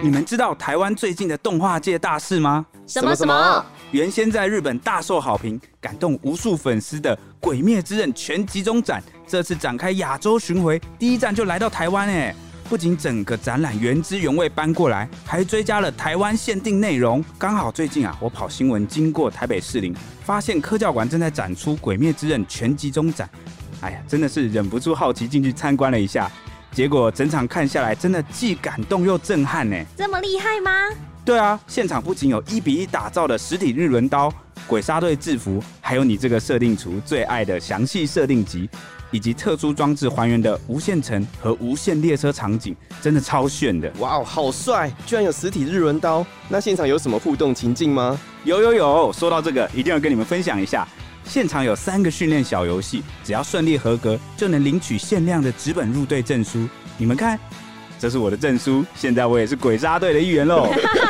你们知道台湾最近的动画界大事吗？什么什么？原先在日本大受好评、感动无数粉丝的《鬼灭之刃》全集中展，这次展开亚洲巡回，第一站就来到台湾诶！不仅整个展览原汁原味搬过来，还追加了台湾限定内容。刚好最近啊，我跑新闻经过台北市林，发现科教馆正在展出《鬼灭之刃》全集中展。哎呀，真的是忍不住好奇进去参观了一下。结果整场看下来，真的既感动又震撼呢。这么厉害吗？对啊，现场不仅有一比一打造的实体日轮刀、鬼杀队制服，还有你这个设定厨最爱的详细设定集，以及特殊装置还原的无限城和无限列车场景，真的超炫的。哇哦，好帅！居然有实体日轮刀。那现场有什么互动情境吗？有有有，说到这个，一定要跟你们分享一下。现场有三个训练小游戏，只要顺利合格，就能领取限量的纸本入队证书。你们看，这是我的证书，现在我也是鬼杀队的一员喽。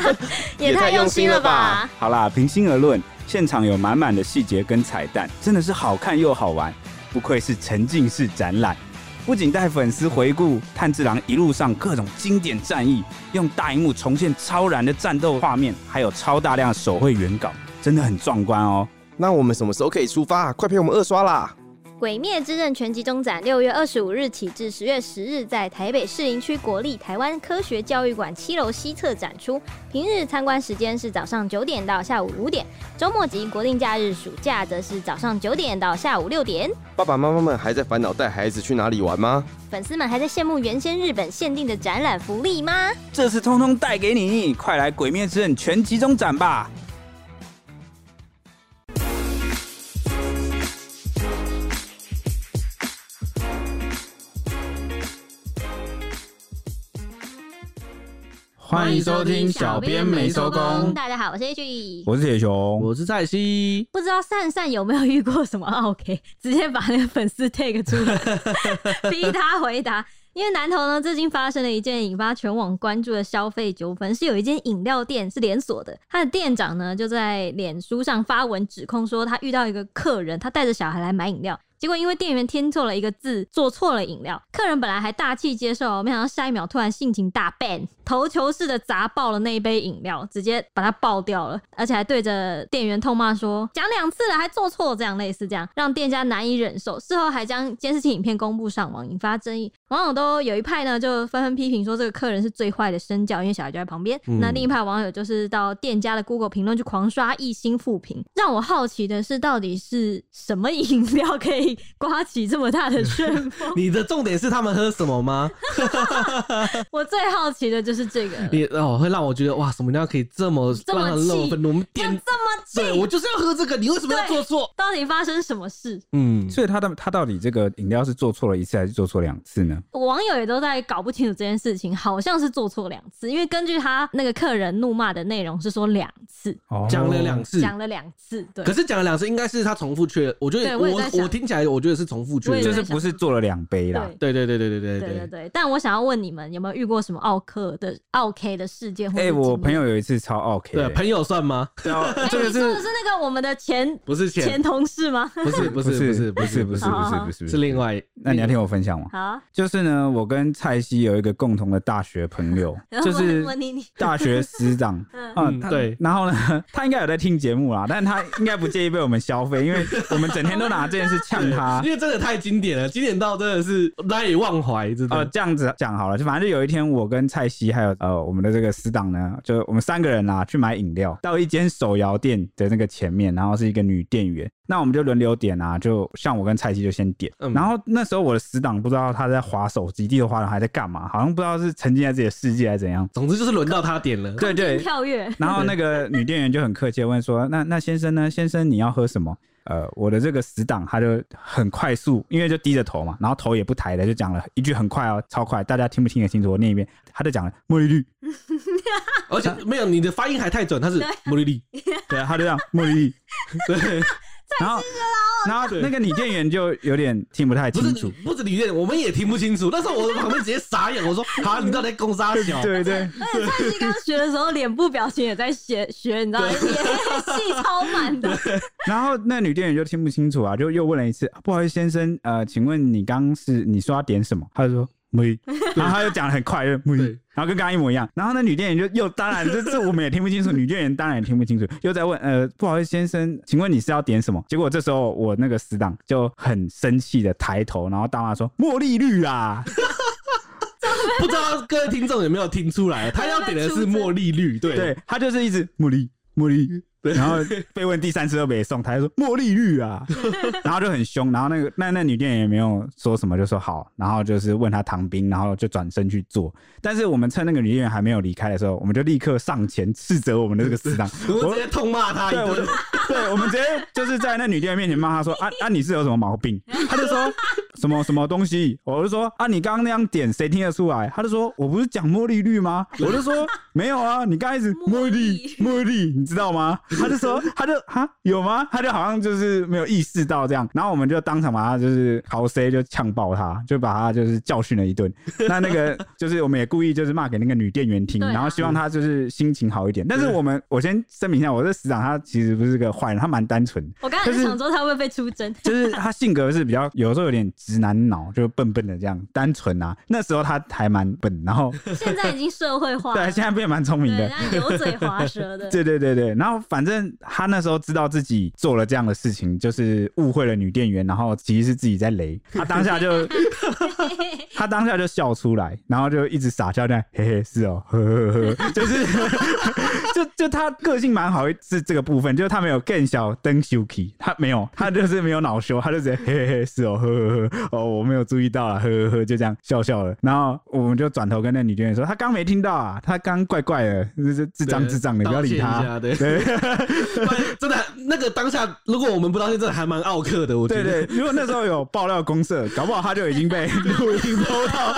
也太用心了吧！好啦，平心而论，现场有满满的细节跟彩蛋，真的是好看又好玩，不愧是沉浸式展览。不仅带粉丝回顾炭治郎一路上各种经典战役，用大荧幕重现超燃的战斗画面，还有超大量手绘原稿，真的很壮观哦。那我们什么时候可以出发？快陪我们二刷啦！《鬼灭之刃》全集中展六月二十五日起至十月十日，在台北市林区国立台湾科学教育馆七楼西侧展出。平日参观时间是早上九点到下午五点，周末及国定假日暑假则是早上九点到下午六点。爸爸妈妈们还在烦恼带孩子去哪里玩吗？粉丝们还在羡慕原先日本限定的展览福利吗？这次通通带给你，快来《鬼灭之刃》全集中展吧！欢迎收听小编没收工。大家好，我是 H，我是铁雄，我是蔡西。不知道善善有没有遇过什么 OK，直接把那个粉丝 take 出来，逼他回答。因为南投呢，最近发生了一件引发全网关注的消费纠纷，是有一间饮料店是连锁的，他的店长呢就在脸书上发文指控说，他遇到一个客人，他带着小孩来买饮料。结果因为店员填错了一个字，做错了饮料，客人本来还大气接受，没想到下一秒突然性情大变，投球似的砸爆了那一杯饮料，直接把它爆掉了，而且还对着店员痛骂说：“讲两次了还做错，这样类似这样，让店家难以忍受。”事后还将监视器影片公布上网，引发争议。网友都有一派呢，就纷纷批评说这个客人是最坏的身教，因为小孩就在旁边。嗯、那另一派网友就是到店家的 Google 评论去狂刷一星负评。让我好奇的是，到底是什么饮料可以？刮起这么大的旋风，你的重点是他们喝什么吗？我最好奇的就是这个，你哦会让我觉得哇，什么饮料可以这么这么气？我们点这么气，对我就是要喝这个，你为什么要做错？到底发生什么事？嗯，所以他的他到底这个饮料是做错了一次还是做错两次呢？网友也都在搞不清楚这件事情，好像是做错两次，因为根据他那个客人怒骂的内容是说两次，讲了两次，讲了两次，对。可是讲了两次，应该是他重复确认。我觉得我我，我听起来，我觉得。是重复确认，就是不是做了两杯啦？对对对对对对对对对。但我想要问你们，有没有遇过什么奥克的奥 K 的事件？哎，我朋友有一次超奥 K，对，朋友算吗？对啊，这个是是那个我们的前不是前前同事吗？不是不是不是不是不是不是不是是另外。那你要听我分享吗？好，就是呢，我跟蔡西有一个共同的大学朋友，就是大学师长。嗯，对。然后呢，他应该有在听节目啦，但他应该不介意被我们消费，因为我们整天都拿这件事呛他，因为真的太经典了。经典到真的是难以忘怀，真的。呃，这样子讲好了，就反正就有一天，我跟蔡西还有呃我们的这个死党呢，就我们三个人啊去买饮料，到一间手摇店的那个前面，然后是一个女店员，那我们就轮流点啊，就像我跟蔡西就先点，嗯、然后那时候我的死党不知道他在划手机，地头滑脑还在干嘛，好像不知道是沉浸在自己的世界还是怎样，总之就是轮到他点了，对对，跳跃。然后那个女店员就很客气问说：“那那先生呢？先生你要喝什么？”呃，我的这个死党他就很快速，因为就低着头嘛，然后头也不抬的就讲了一句很快哦，超快，大家听不听得清楚？我念一遍，他就讲了茉莉绿，而且没有你的发音还太准，他是茉莉绿，对啊，他就这样茉莉绿，对。然后，然后那个女店员就有点听不太清楚，不止女店员，我们也听不清楚。那时候我旁边直接傻眼，我说：“ 好，你到底在攻杀小？”对对。而且蔡西刚学的时候，脸部表情也在学学，你知道吗？戏超满的。然后那女店员就听不清楚啊，就又问了一次：“不好意思，先生，呃，请问你刚刚是你说要点什么？”他就说。茉莉，然后他就讲的很快，就茉莉，然后跟刚刚一模一样。然后那女店员就又当然这这我们也听不清楚，女店员当然也听不清楚，又在问呃不好意思先生，请问你是要点什么？结果这时候我那个死党就很生气的抬头，然后大骂说茉莉绿啊。不知道各位听众有没有听出来？他要点的是茉莉绿，对对，他就是一直茉莉茉莉。然后被问第三次都没送，他就说茉莉绿啊，然后就很凶，然后那个那那女店员也没有说什么，就说好，然后就是问他唐冰，然后就转身去做。但是我们趁那个女店员还没有离开的时候，我们就立刻上前斥责我们的这个死党，我们直接痛骂他一顿。对，我们直接就是在那女店员面前骂他说 啊啊，你是有什么毛病？他就说什么什么东西，我就说啊，你刚刚那样点谁听得出来？他就说我不是讲茉莉绿吗？我就说没有啊，你刚开始茉莉茉莉，你知道吗？他就说，他就哈有吗？他就好像就是没有意识到这样，然后我们就当场把他就是好 C 就呛爆他，就把他就是教训了一顿。那那个就是我们也故意就是骂给那个女店员听，然后希望他就是心情好一点。但是我们我先声明一下，我这死长他其实不是个坏人，他蛮单纯。我刚才是想说他会不会被出征，就是他性格是比较有时候有点直男脑，就笨笨的这样单纯啊。那时候他还蛮笨，然后现在已经社会化，对，现在变蛮聪明的，油嘴滑舌的。对对对对，然后反正。他那时候知道自己做了这样的事情，就是误会了女店员，然后其实是自己在雷。他当下就，他当下就笑出来，然后就一直傻笑，这样嘿嘿，是哦，呵呵呵，就是，就就他个性蛮好，是这个部分，就是他没有更小登 QKI，他没有，他就是没有恼羞，他就直接嘿嘿嘿，是哦，呵呵呵，哦，我没有注意到了，呵呵呵，就这样笑笑了。然后我们就转头跟那女店员说，他刚没听到啊，他刚怪怪的，就是智障智障的，你不要理他。对。真的，那个当下，如果我们不道歉，真的还蛮奥克的。我觉得，对对，如果那时候有爆料公社，搞不好他就已经被录音 播到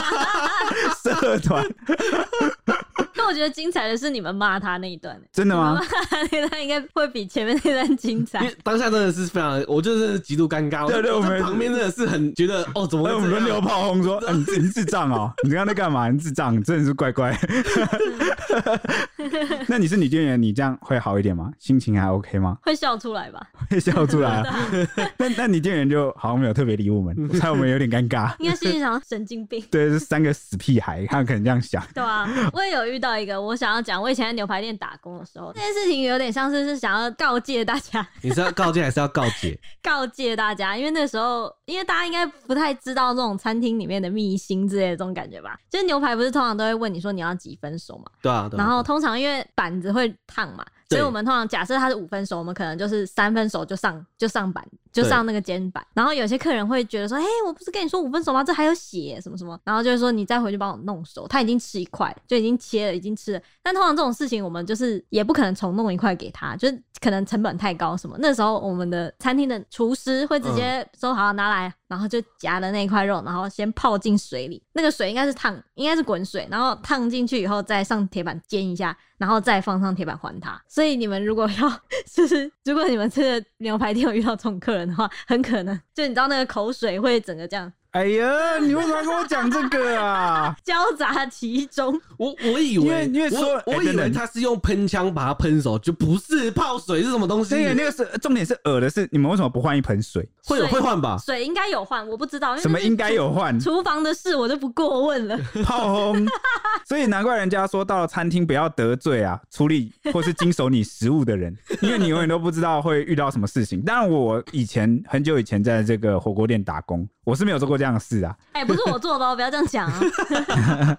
社团。那我觉得精彩的是你们骂他那一段，真的吗？那段应该会比前面那段精彩。因为当下真的是非常，我就是极度尴尬。对对，我们旁边真的是很觉得，哦，怎么会我们轮流炮轰说，啊、你你智障哦，你刚刚在干嘛？你智障，你真的是怪怪。那你是女店员，你这样会好一点吗？心情还 OK 吗？会笑出来吧？会笑出来。那那女店员就好像没有特别理我们，我猜我们有点尴尬。应该心里想神经病。对，是三个死屁孩，他可能这样想。对啊，我也有遇到一个，我想要讲，我以前在牛排店打工的时候，这件事情有点像是是想要告诫大家。你是要告诫还是要告诫？告诫大家，因为那时候，因为大家应该不太知道这种餐厅里面的秘辛之类的这种感觉吧？就是牛排不是通常都会问你说你要几分熟嘛？对啊。对啊，然后通常因为板子会烫嘛。所以我们通常假设它是五分熟，我们可能就是三分熟就上就上板就上那个煎板。然后有些客人会觉得说：“哎，我不是跟你说五分熟吗？这还有血什么什么。”然后就是说：“你再回去帮我弄熟。”他已经吃一块，就已经切了，已经吃了。但通常这种事情，我们就是也不可能重弄一块给他，就是可能成本太高什么。那时候我们的餐厅的厨师会直接说：“好，拿来。”然后就夹了那一块肉，然后先泡进水里。那个水应该是烫，应该是滚水，然后烫进去以后再上铁板煎一下。然后再放上铁板还他，所以你们如果要，就是如果你们这个牛排店有遇到这种客人的话，很可能就你知道那个口水会整个这样。哎呀，你为什么要跟我讲这个啊？交杂其中，我我以为，因为因为说，我，我以为他是用喷枪把它喷熟，就不是泡水是什么东西？对，那个是重点是恶的是，你们为什么不换一盆水？会有会换吧？水应该有换，我不知道。什么应该有换？厨房的事我就不过问了。炮轰，所以难怪人家说到了餐厅不要得罪啊，处理或是经手你食物的人，因为你永远都不知道会遇到什么事情。当然，我以前很久以前在这个火锅店打工，我是没有做过这样的事啊。哎、欸，不是我做的哦，不要这样讲啊。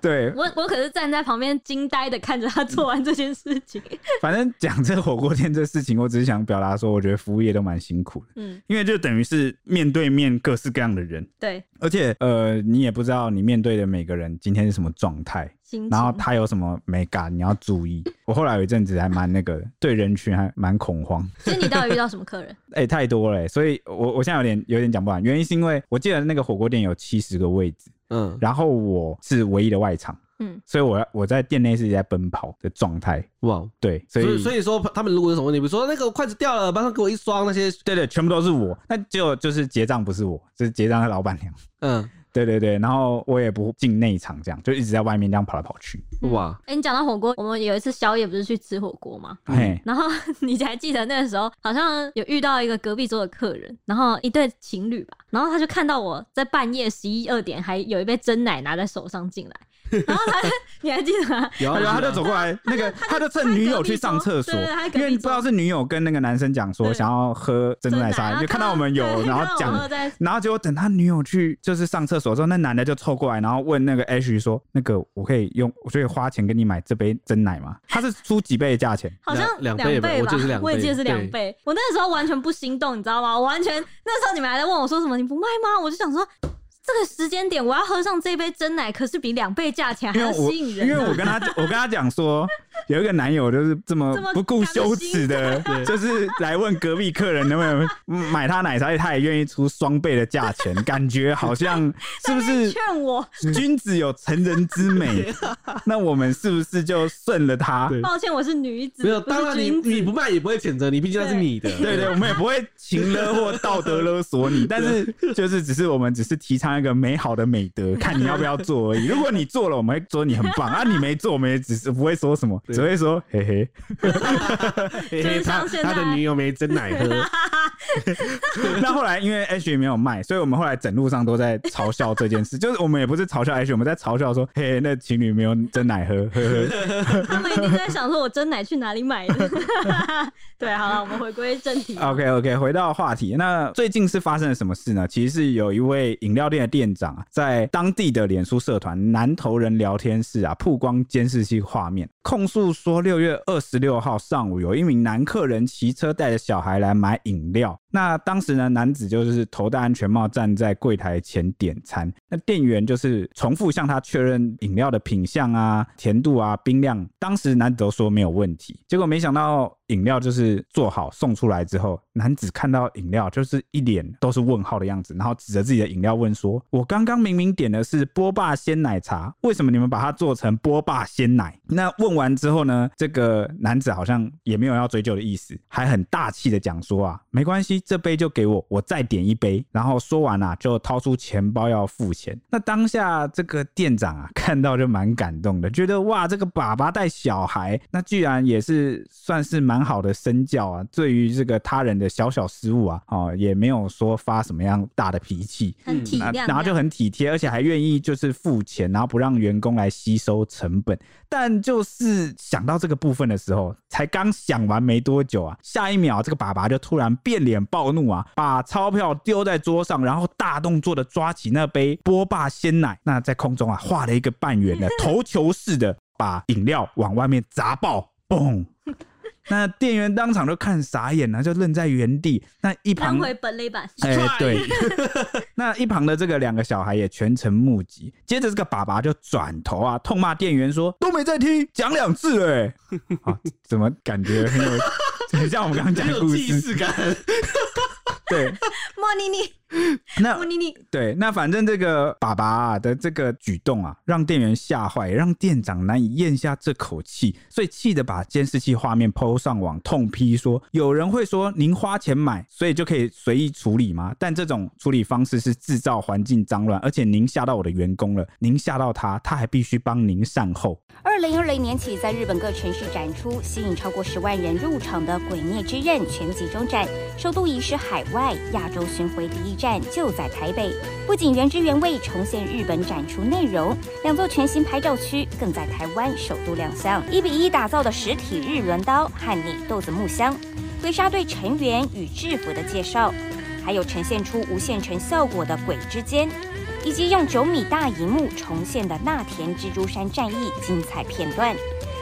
对，我我可是站在旁边惊呆的看着他做完这件事情。反正讲这个火锅店这事情，我只是想表达说，我觉得服务业都蛮辛苦的。嗯，因为就等于是面对面各式各样的人。对，而且呃，你也不知道你面对的每个人今天是什么状态，然后他有什么美感，你要注意。我后来有一阵子还蛮那个，对人群还蛮恐慌。所以你到底遇到什么客人？哎、欸，太多了、欸，所以我我现在有点有点讲不完。原因是因为我记得那个火锅店有七十个位置，嗯，然后我是唯一的外场。嗯，所以我要我在店内是一直在奔跑的状态。哇，对，所以所以说他们如果有什么问题，比如说那个筷子掉了，帮他给我一双那些，对对，全部都是我。那就就是结账不是我，就是结账的老板娘。嗯，对对对，然后我也不进内场，这样就一直在外面这样跑来跑去。哇！哎、欸，你讲到火锅，我们有一次宵夜不是去吃火锅吗？哎、嗯，然后你还记得那个时候，好像有遇到一个隔壁桌的客人，然后一对情侣吧，然后他就看到我在半夜十一二点还有一杯真奶拿在手上进来。然后他，你还记得吗？有啊，他就走过来，那个他就趁女友去上厕所，因为不知道是女友跟那个男生讲说想要喝珍珠奶茶，就看到我们有，然后讲，然后结果等他女友去就是上厕所之后，那男的就凑过来，然后问那个 H 说：“那个我可以用，我可以花钱给你买这杯真奶吗？”他是出几倍的价钱？好像两倍吧，我也记得是两倍。我那个时候完全不心动，你知道吗？我完全那时候你们还在问我说什么？你不卖吗？我就想说。这个时间点，我要喝上这杯真奶，可是比两倍价钱还要吸引人。因为我跟他，我跟他讲说，有一个男友就是这么不顾羞耻的，就是来问隔壁客人能不能买他奶茶，他也愿意出双倍的价钱，感觉好像是不是？劝我，君子有成人之美，那我们是不是就顺了他？抱歉，我是女子，没有，当然你你不卖也不会谴责你，毕竟那是你的。对对，我们也不会情勒或道德勒索你，但是就是只是我们只是提倡。一个美好的美德，看你要不要做而已。如果你做了，我们会说你很棒啊；你没做，我们也只是不会说什么，只会说嘿嘿。嘿 嘿，他他的女友没真奶喝。那后来因为 H 没有卖，所以我们后来整路上都在嘲笑这件事。就是我们也不是嘲笑 H，我们在嘲笑说：嘿嘿，那情侣没有真奶喝。呵呵他们一定在想说：我真奶去哪里买的？对，好了，我们回归正题。OK OK，回到话题。那最近是发生了什么事呢？其实是有一位饮料店店长啊，在当地的脸书社团南投人聊天室啊，曝光监视器画面，控诉说六月二十六号上午，有一名男客人骑车带着小孩来买饮料。那当时呢，男子就是头戴安全帽，站在柜台前点餐。那店员就是重复向他确认饮料的品相啊、甜度啊、冰量。当时男子都说没有问题，结果没想到饮料就是做好送出来之后，男子看到饮料就是一脸都是问号的样子，然后指着自己的饮料问说：“我刚刚明明点的是波霸鲜奶茶，为什么你们把它做成波霸鲜奶？”那问完之后呢，这个男子好像也没有要追究的意思，还很大气的讲说：“啊，没关系。”这杯就给我，我再点一杯。然后说完啊，就掏出钱包要付钱。那当下这个店长啊，看到就蛮感动的，觉得哇，这个爸爸带小孩，那居然也是算是蛮好的身教啊。对于这个他人的小小失误啊，哦，也没有说发什么样大的脾气，很体谅，然后就很体贴，而且还愿意就是付钱，然后不让员工来吸收成本。但就是想到这个部分的时候，才刚想完没多久啊，下一秒这个爸爸就突然变脸暴怒啊，把钞票丢在桌上，然后大动作的抓起那杯波霸鲜奶，那在空中啊画了一个半圆的投球式的，把饮料往外面砸爆，嘣！那店员当场就看傻眼了，就愣在原地。那一旁回本垒板，哎、欸，对。那一旁的这个两个小孩也全程目击。接着这个爸爸就转头啊，痛骂店员说：“都没在听，讲两次哎、欸。啊”怎么感觉很有，就像我们刚刚讲的那种既视感。哈哈对，莫妮妮，那莫妮妮，对，那反正这个爸爸的这个举动啊，让店员吓坏，让店长难以咽下这口气，所以气得把监视器画面 PO 上网，痛批说：有人会说您花钱买，所以就可以随意处理吗？但这种处理方式是制造环境脏乱，而且您吓到我的员工了，您吓到他，他还必须帮您善后。二零二零年起，在日本各城市展出，吸引超过十万人入场的《鬼灭之刃》全集中展，首度移师海海外，亚洲巡回第一站就在台北。不仅原汁原味重现日本展出内容，两座全新拍照区更在台湾首度亮相，一比一打造的实体日轮刀和拟豆子木箱，鬼杀队成员与制服的介绍，还有呈现出无限城效果的鬼之间。以及用九米大荧幕重现的那田蜘蛛山战役精彩片段，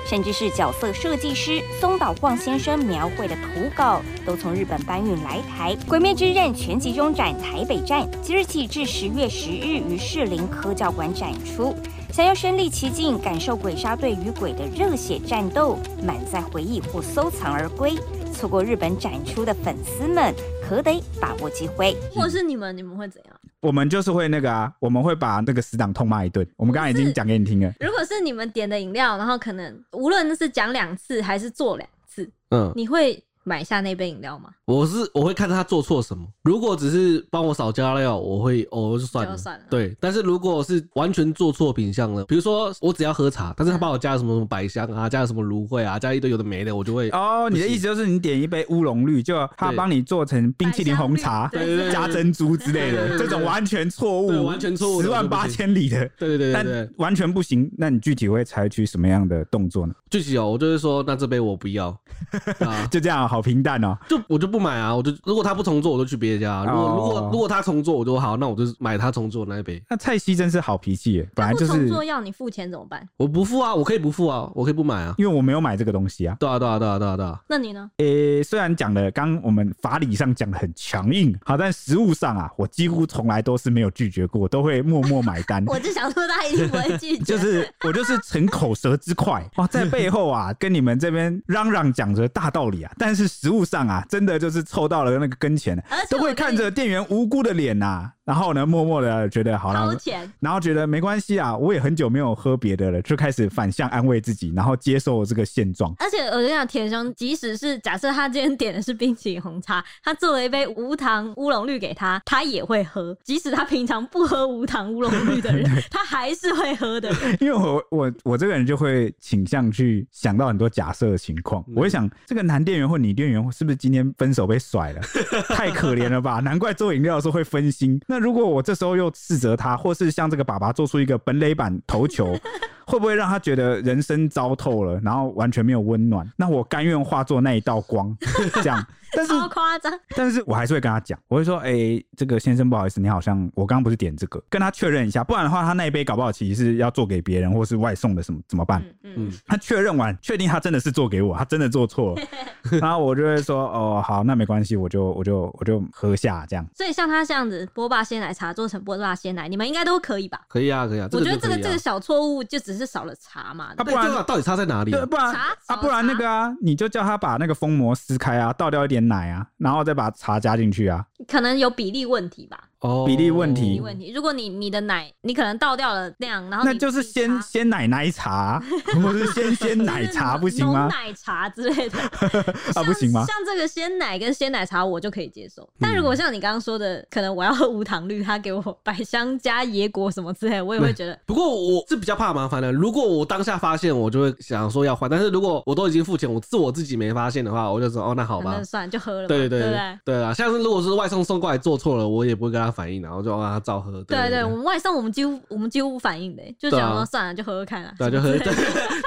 甚至是角色设计师松岛晃先生描绘的图稿，都从日本搬运来台。《鬼灭之刃》全集中展台北站即日起至十月十日于士林科教馆展出。想要身历其境，感受鬼杀队与鬼的热血战斗，满载回忆或收藏而归，错过日本展出的粉丝们可得把握机会。或是你们，你们会怎样？我们就是会那个啊，我们会把那个死党痛骂一顿。我们刚刚已经讲给你听了。如果是你们点的饮料，然后可能无论是讲两次还是做两次，嗯，你会买下那杯饮料吗？我是我会看他做错什么。如果只是帮我少加料，我会哦就算了，就算了。对，但是如果是完全做错品相了，比如说我只要喝茶，但是他帮我加了什么什么百香啊，加了什么芦荟啊，加一堆有的没的，我就会哦。你的意思就是你点一杯乌龙绿，就他帮你做成冰淇淋红茶，对对对，加珍珠之类的，这种完全错误，完全错误，十万八千里的，对对对，但完全不行。那你具体会采取什么样的动作呢？具体哦，我就是说，那这杯我不要 啊，就这样，好平淡哦。就我就不买啊，我就如果他不重做，我就去别家。如果如果如果他重做，我就好，那我就买他重做那一杯。那蔡西真是好脾气耶，本来就是重做要你付钱怎么办？我不付啊，我可以不付啊，我可以不买啊，因为我没有买这个东西啊。对啊对啊对啊对啊对啊。那你呢？诶，虽然讲的刚我们法理上讲的很强硬，好，但实物上啊，我几乎从来都是没有拒绝过，都会默默买单。我就想说他一定不会拒绝，就是我就是逞口舌之快哇，在背后啊跟你们这边嚷嚷讲着大道理啊，但是实物上啊，真的就是凑到了那个跟前，都会看着店员无辜的脸呐。然后呢，默默的觉得好了，然后觉得没关系啊，我也很久没有喝别的了，就开始反向安慰自己，然后接受这个现状。而且我跟你讲，铁雄，即使是假设他今天点的是冰淇淋红茶，他做了一杯无糖乌龙绿给他，他也会喝。即使他平常不喝无糖乌龙绿的人，他还是会喝的。因为我我我这个人就会倾向去想到很多假设的情况，我会想这个男店员或女店员是不是今天分手被甩了，太可怜了吧？难怪做饮料的时候会分心。那如果我这时候又斥责他，或是像这个爸爸做出一个本垒板投球，会不会让他觉得人生糟透了，然后完全没有温暖？那我甘愿化作那一道光，这样。但是超夸张，但是我还是会跟他讲，我会说，哎、欸，这个先生不好意思，你好像我刚刚不是点这个，跟他确认一下，不然的话，他那一杯搞不好其实是要做给别人，或是外送的什么怎么办？嗯嗯，他确认完，确定他真的是做给我，他真的做错了，然后我就会说，哦，好，那没关系，我就我就我就喝下这样。所以像他这样子，波霸鲜奶茶做成波霸鲜奶，你们应该都可以吧？可以啊，可以啊。我觉得这个这个小错误就只是少了茶嘛，啊，不然到底差在哪里？对，不然啊，不然那个啊，你就叫他把那个封膜撕开啊，倒掉一点奶啊，然后再把茶加进去啊，可能有比例问题吧。哦，比例问题，问题。如果你你的奶，你可能倒掉了量，然后那就是鲜鲜奶奶茶，或是鲜鲜奶茶不行吗？奶茶之类的 啊，不行吗？像这个鲜奶跟鲜奶茶，我就可以接受。但如果像你刚刚说的，可能我要喝无糖绿，他给我百香加椰果什么之类，我也会觉得。不过我是比较怕麻烦的。如果我当下发现，我就会想说要换。但是如果我都已经付钱，我自我自己没发现的话，我就说哦，那好吧，那算了，就喝了。对对对对啊，像是如果是外送送过来做错了，我也不会跟他反应，然后就。让他，照喝。对对，对，我们外送，我们几乎我们几乎不反应的，就想说算了，就喝喝看了。对，就喝。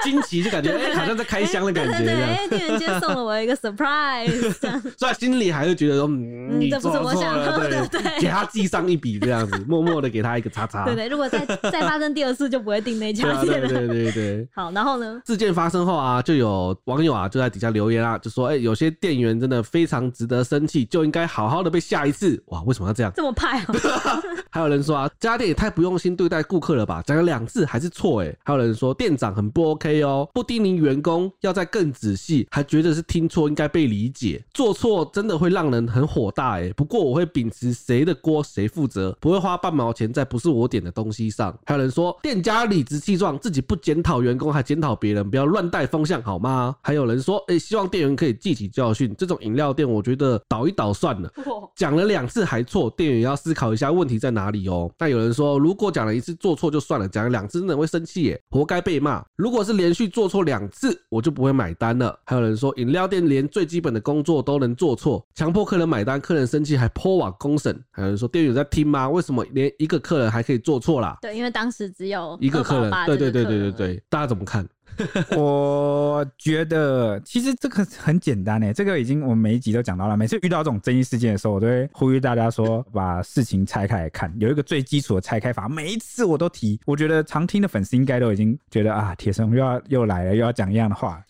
惊奇就感觉哎，好像在开箱的感觉。对对，哎，店员今天送了我一个 surprise，这样。所以心里还是觉得说，你做错了，对对，给他记上一笔这样子，默默的给他一个叉叉。对对，如果再再发生第二次，就不会订那家店了。对对对。好，然后呢？事件发生后啊，就有网友啊就在底下留言啊，就说哎，有些店员真的非常值得生气，就应该好好的被吓一次。哇，为什么要这样？这么派哦。还有人说啊，这家店也太不用心对待顾客了吧？讲了两次还是错哎。还有人说店长很不 OK 哦，不叮咛员工要再更仔细，还觉得是听错应该被理解，做错真的会让人很火大哎。不过我会秉持谁的锅谁负责，不会花半毛钱在不是我点的东西上。还有人说店家理直气壮，自己不检讨员工还检讨别人，不要乱带风向好吗？还有人说哎，希望店员可以记起教训，这种饮料店我觉得倒一倒算了。讲了两次还错，店员要思考一下问题在哪里哦。那有人说，如果讲了一次做错就算了，讲了两次真的会生气耶，活该被骂。如果是连续做错两次，我就不会买单了。还有人说，饮料店连最基本的工作都能做错，强迫客人买单，客人生气还 po 网公审。还有人说，店员在听吗？为什么连一个客人还可以做错啦？对，因为当时只有一个客人。对对对对对对，大家怎么看？我觉得其实这个很简单诶，这个已经我们每一集都讲到了。每次遇到这种争议事件的时候，我都会呼吁大家说，把事情拆开来看，有一个最基础的拆开法。每一次我都提，我觉得常听的粉丝应该都已经觉得啊，铁生又要又来了，又要讲一样的话。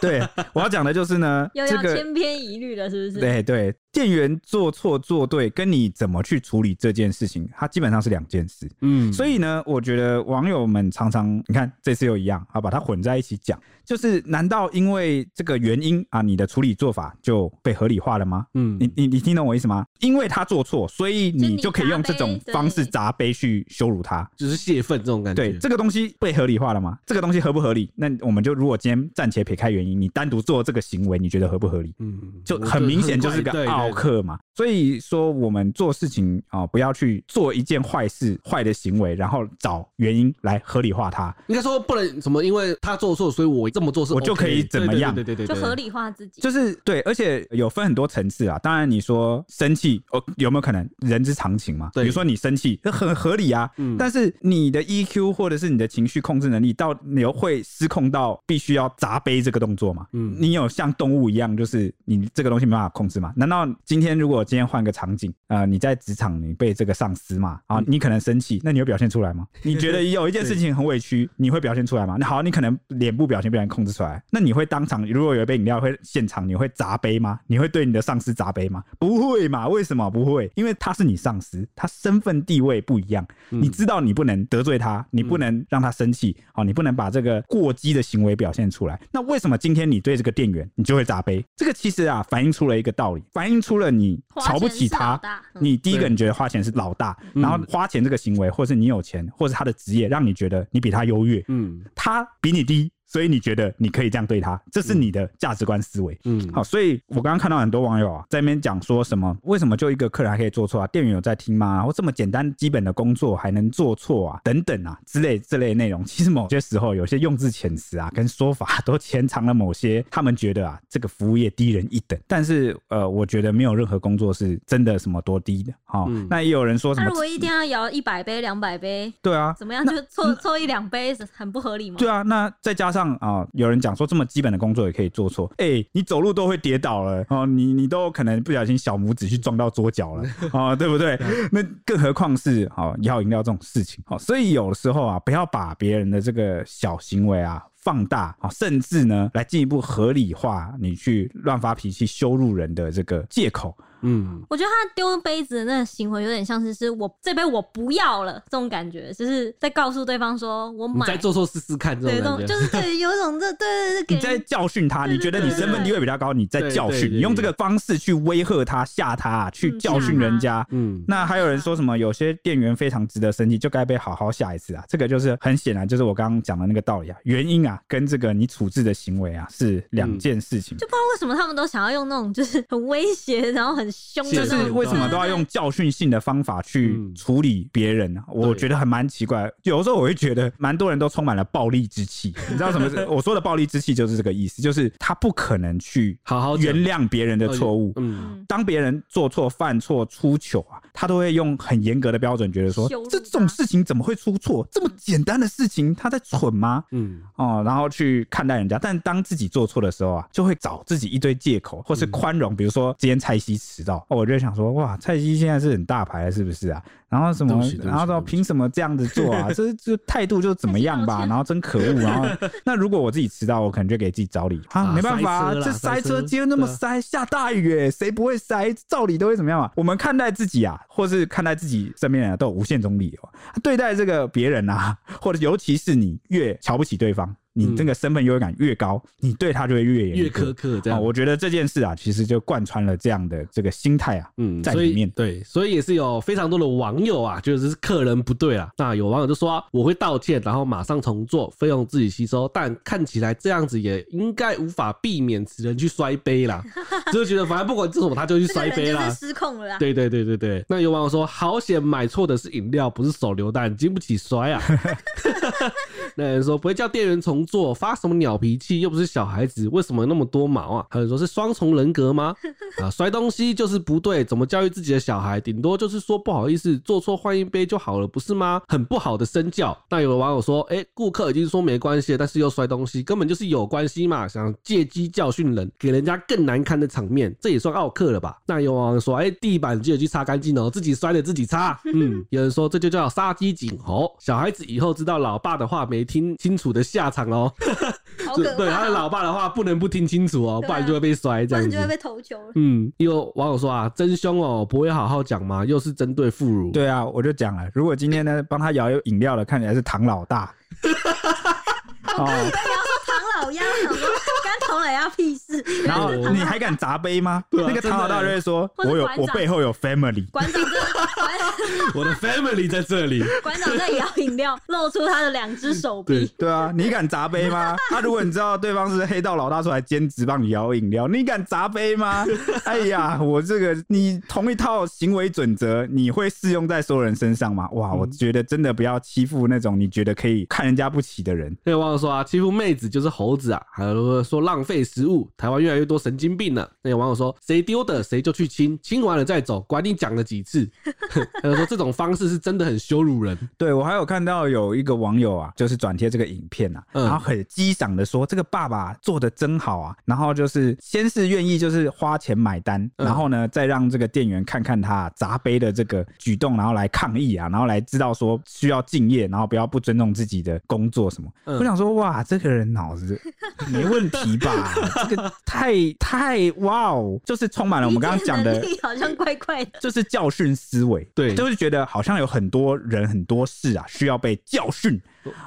对，我要讲的就是呢，又要千篇一律了，是不是？对对。店员做错做对，跟你怎么去处理这件事情，它基本上是两件事。嗯，所以呢，我觉得网友们常常，你看这次又一样，啊，把它混在一起讲。就是难道因为这个原因啊，你的处理做法就被合理化了吗？嗯，你你你听懂我意思吗？因为他做错，所以你就可以用这种方式砸杯去羞辱他，就是泄愤这种感觉。对，这个东西被合理化了吗？这个东西合不合理？那我们就如果今天暂且撇开原因，你单独做这个行为，你觉得合不合理？嗯，就很明显就是个奥客嘛。所以说，我们做事情啊，不要去做一件坏事、坏的行为，然后找原因来合理化它。应该说不能什么，因为他做错，所以我。这么做是、OK，我就可以怎么样？对对对，就合理化自己。就是对，而且有分很多层次啊。当然，你说生气，哦，有没有可能人之常情嘛？对，比如说你生气，这很合理啊。嗯。但是你的 EQ 或者是你的情绪控制能力，到你又会失控到必须要砸杯这个动作嘛？嗯。你有像动物一样，就是你这个东西没办法控制嘛？难道今天如果今天换个场景，呃，你在职场你被这个上司嘛啊，你可能生气，那你会表现出来吗？你觉得有一件事 情很委屈，你会表现出来吗？那好，你可能脸部表现不然。控制出来，那你会当场如果有一杯饮料会现场，你会砸杯吗？你会对你的上司砸杯吗？不会嘛？为什么不会？因为他是你上司，他身份地位不一样，你知道你不能得罪他，你不能让他生气，好，你不能把这个过激的行为表现出来。那为什么今天你对这个店员，你就会砸杯？这个其实啊，反映出了一个道理，反映出了你瞧不起他。你第一个你觉得花钱是老大，然后花钱这个行为，或是你有钱，或是他的职业，让你觉得你比他优越，嗯，他比你低。所以你觉得你可以这样对他，这是你的价值观思维。嗯，好，所以我刚刚看到很多网友啊，在那边讲说什么，为什么就一个客人还可以做错啊？店员有在听吗？或这么简单基本的工作还能做错啊？等等啊，之类这类内容，其实某些时候有些用字遣词啊，跟说法都潜藏了某些他们觉得啊，这个服务业低人一等。但是呃，我觉得没有任何工作是真的什么多低的。好，嗯、那也有人说什么？那如果一天要摇一百杯、两百杯，对啊，怎么样就错错一两杯，很不合理吗？对啊，那再加上啊，有人。讲说这么基本的工作也可以做错，哎、欸，你走路都会跌倒了哦，你你都可能不小心小拇指去撞到桌角了哦，对不对？那更何况是哦，摇饮料这种事情哦，所以有的时候啊，不要把别人的这个小行为啊放大啊，甚至呢来进一步合理化你去乱发脾气、羞辱人的这个借口。嗯，我觉得他丢杯子的那个行为有点像是是我这杯我不要了这种感觉，就是在告诉对方说我再做错试试看这种感觉，就是对，有一种这对对对，你在教训他，你觉得你身份地位比较高，你在教训，你用这个方式去威吓他、吓他、去教训人家。嗯，那还有人说什么有些店员非常值得生气，就该被好好吓一次啊？这个就是很显然就是我刚刚讲的那个道理啊，原因啊跟这个你处置的行为啊是两件事情。就不知道为什么他们都想要用那种就是很威胁，然后很凶。就是为什么都要用教训性的方法去处理别人呢？我觉得还蛮奇怪。有的时候我会觉得，蛮多人都充满了暴力之气。你知道什么？我说的暴力之气就是这个意思，就是他不可能去好好原谅别人的错误。嗯，当别人做错、犯错、出糗啊，他都会用很严格的标准，觉得说这种事情怎么会出错？这么简单的事情，他在蠢吗？嗯，哦，然后去看待人家。但当自己做错的时候啊，就会找自己一堆借口，或是宽容。比如说今天蔡西迟到。我就想说，哇，蔡西现在是很大牌了，是不是啊？然后什么？然后说凭什么这样子做啊？这这态度就怎么样吧？然后真可恶。然后那如果我自己迟到，我可能就给自己找理啊，没办法，这塞车，今天那么塞，下大雨，哎，谁不会塞？照理都会怎么样啊？我们看待自己啊，或是看待自己身边人都有无限种理由。对待这个别人啊，或者尤其是你越瞧不起对方。你这个身份优越感越高，你对他就会越严越苛刻。这样，我觉得这件事啊，其实就贯穿了这样的这个心态啊，嗯，在里面。对，所以也是有非常多的网友啊，就是客人不对啊。那有网友就说，我会道歉，然后马上重做，费用自己吸收。但看起来这样子也应该无法避免此人去摔杯啦，就觉得反正不管做什么，他就去摔杯啦，失控了。对对对对对。那有网友说，好险买错的是饮料，不是手榴弹，经不起摔啊。那人说不会叫店员重做，发什么鸟脾气？又不是小孩子，为什么那么多毛啊？还有说是双重人格吗？啊，摔东西就是不对，怎么教育自己的小孩？顶多就是说不好意思，做错换一杯就好了，不是吗？很不好的身教。那有的网友说，哎、欸，顾客已经说没关系，但是又摔东西，根本就是有关系嘛，想借机教训人，给人家更难堪的场面，这也算奥客了吧？那有网友说，哎、欸，地板记得去擦干净哦，自己摔的自己擦。嗯，有人说这就叫杀鸡儆猴，小孩子以后知道老爸的话没听清楚的下场哦。对，他的老爸的话不能不听清楚哦，不然就会被摔，这样子就会被投球。嗯，有网友说啊，真凶哦，不会好好讲吗？又是针对妇孺。对啊，我就讲了，如果今天呢帮他摇饮料的看起来是唐老大。哦，唐老鸭，想说干唐老鸭屁事。然后 你还敢砸杯吗？那个唐老大就会说，我有我背后有 family。馆长我的 family 在这里。馆长在摇饮料，露出他的两只手臂。对啊，你敢砸杯吗？那、啊、如果你知道对方是黑道老大出来兼职帮你摇饮料，你敢砸杯吗？哎呀，我这个你同一套行为准则，你会适用在所有人身上吗？哇，我觉得真的不要欺负那种你觉得可以看人家不起的人。那有网友说啊，欺负妹子就是猴子啊，还有说浪费食物，台湾越来越多神经病了。那有网友说，谁丢的谁就去亲，亲完了再走，管你讲了几次。还有说这种方式是真的很羞辱人。对，我还有看到有一个网友啊，就是转贴这个影片啊，嗯然后很激赏的说，这个爸爸做的真好啊，然后就是先是愿意就是花钱买单，嗯然后呢再让这个店员看看他砸杯的这个举动，然后来抗议啊，然后来知道说需要敬业，然后不要不尊重自己的工作什么。嗯我想说，哇，这个人脑子没问题吧？这个太太哇哦，就是充满了我们刚刚讲的好像怪怪的。就是教训思维，对。就是觉得好像有很多人很多事啊需要被教训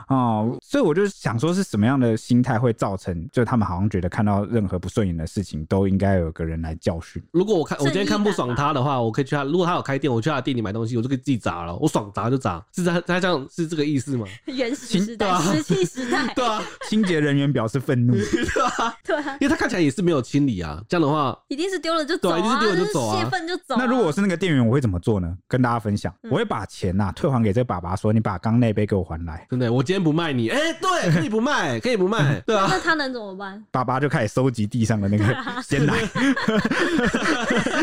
哦，所以我就想说是什么样的心态会造成，就他们好像觉得看到任何不顺眼的事情都应该有个人来教训。如果我看我今天看不爽他的话，我可以去他。如果他有开店，我去他的店里买东西，我就可以自己砸了。我爽砸就砸，是他他这样是这个意思吗？原始时代、石器时代，对啊，清洁人员表示愤怒，对啊，对啊，因为他看起来也是没有清理啊。这样的话，一定是丢了就走对啊一定是丢了就走啊是泄愤就走啊。那如果我是那个店员，我会怎么做呢？跟大家分享，我会把钱呐、退还给这个爸爸，说你把刚那杯给我还来。真的，我今天不卖你，哎、对，可以不卖，可以不卖，对啊。那他能怎么办？爸爸就开始收集地上的那个 鲜奶，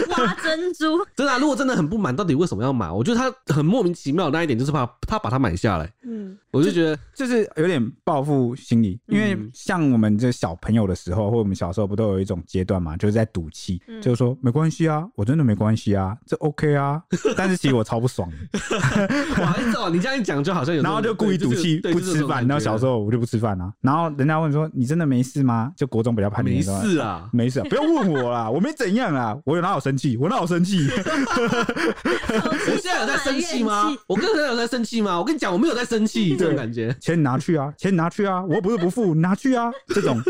挖珍珠，真的、啊，如果真的很不满，到底为什么要买？我觉得他很莫名其妙的那一点就是怕他把它买下来，嗯，我就觉得就是有点报复心理。因为嗯像我们这小朋友的时候，或我们小时候不都有一种阶段嘛，就是在赌气，嗯就是说没关系啊，我真的没关系啊，这 OK 啊。但是其实我超不爽的，哇，你知道你这样一讲，就好像有，然后就故意赌气不吃饭。然后小时候我就不吃饭啊，然后人家问说你真的没事吗？就国中比较叛逆没事啊，没事啊，不要问我啦，我没怎样啊，我有哪有生气？我哪有生气？我现在有在生气吗？我跟人有在生气吗？我跟你讲，我没有在生气，这种感觉。钱你拿去啊，钱你拿去啊，我又不是不付，你拿去啊，这种。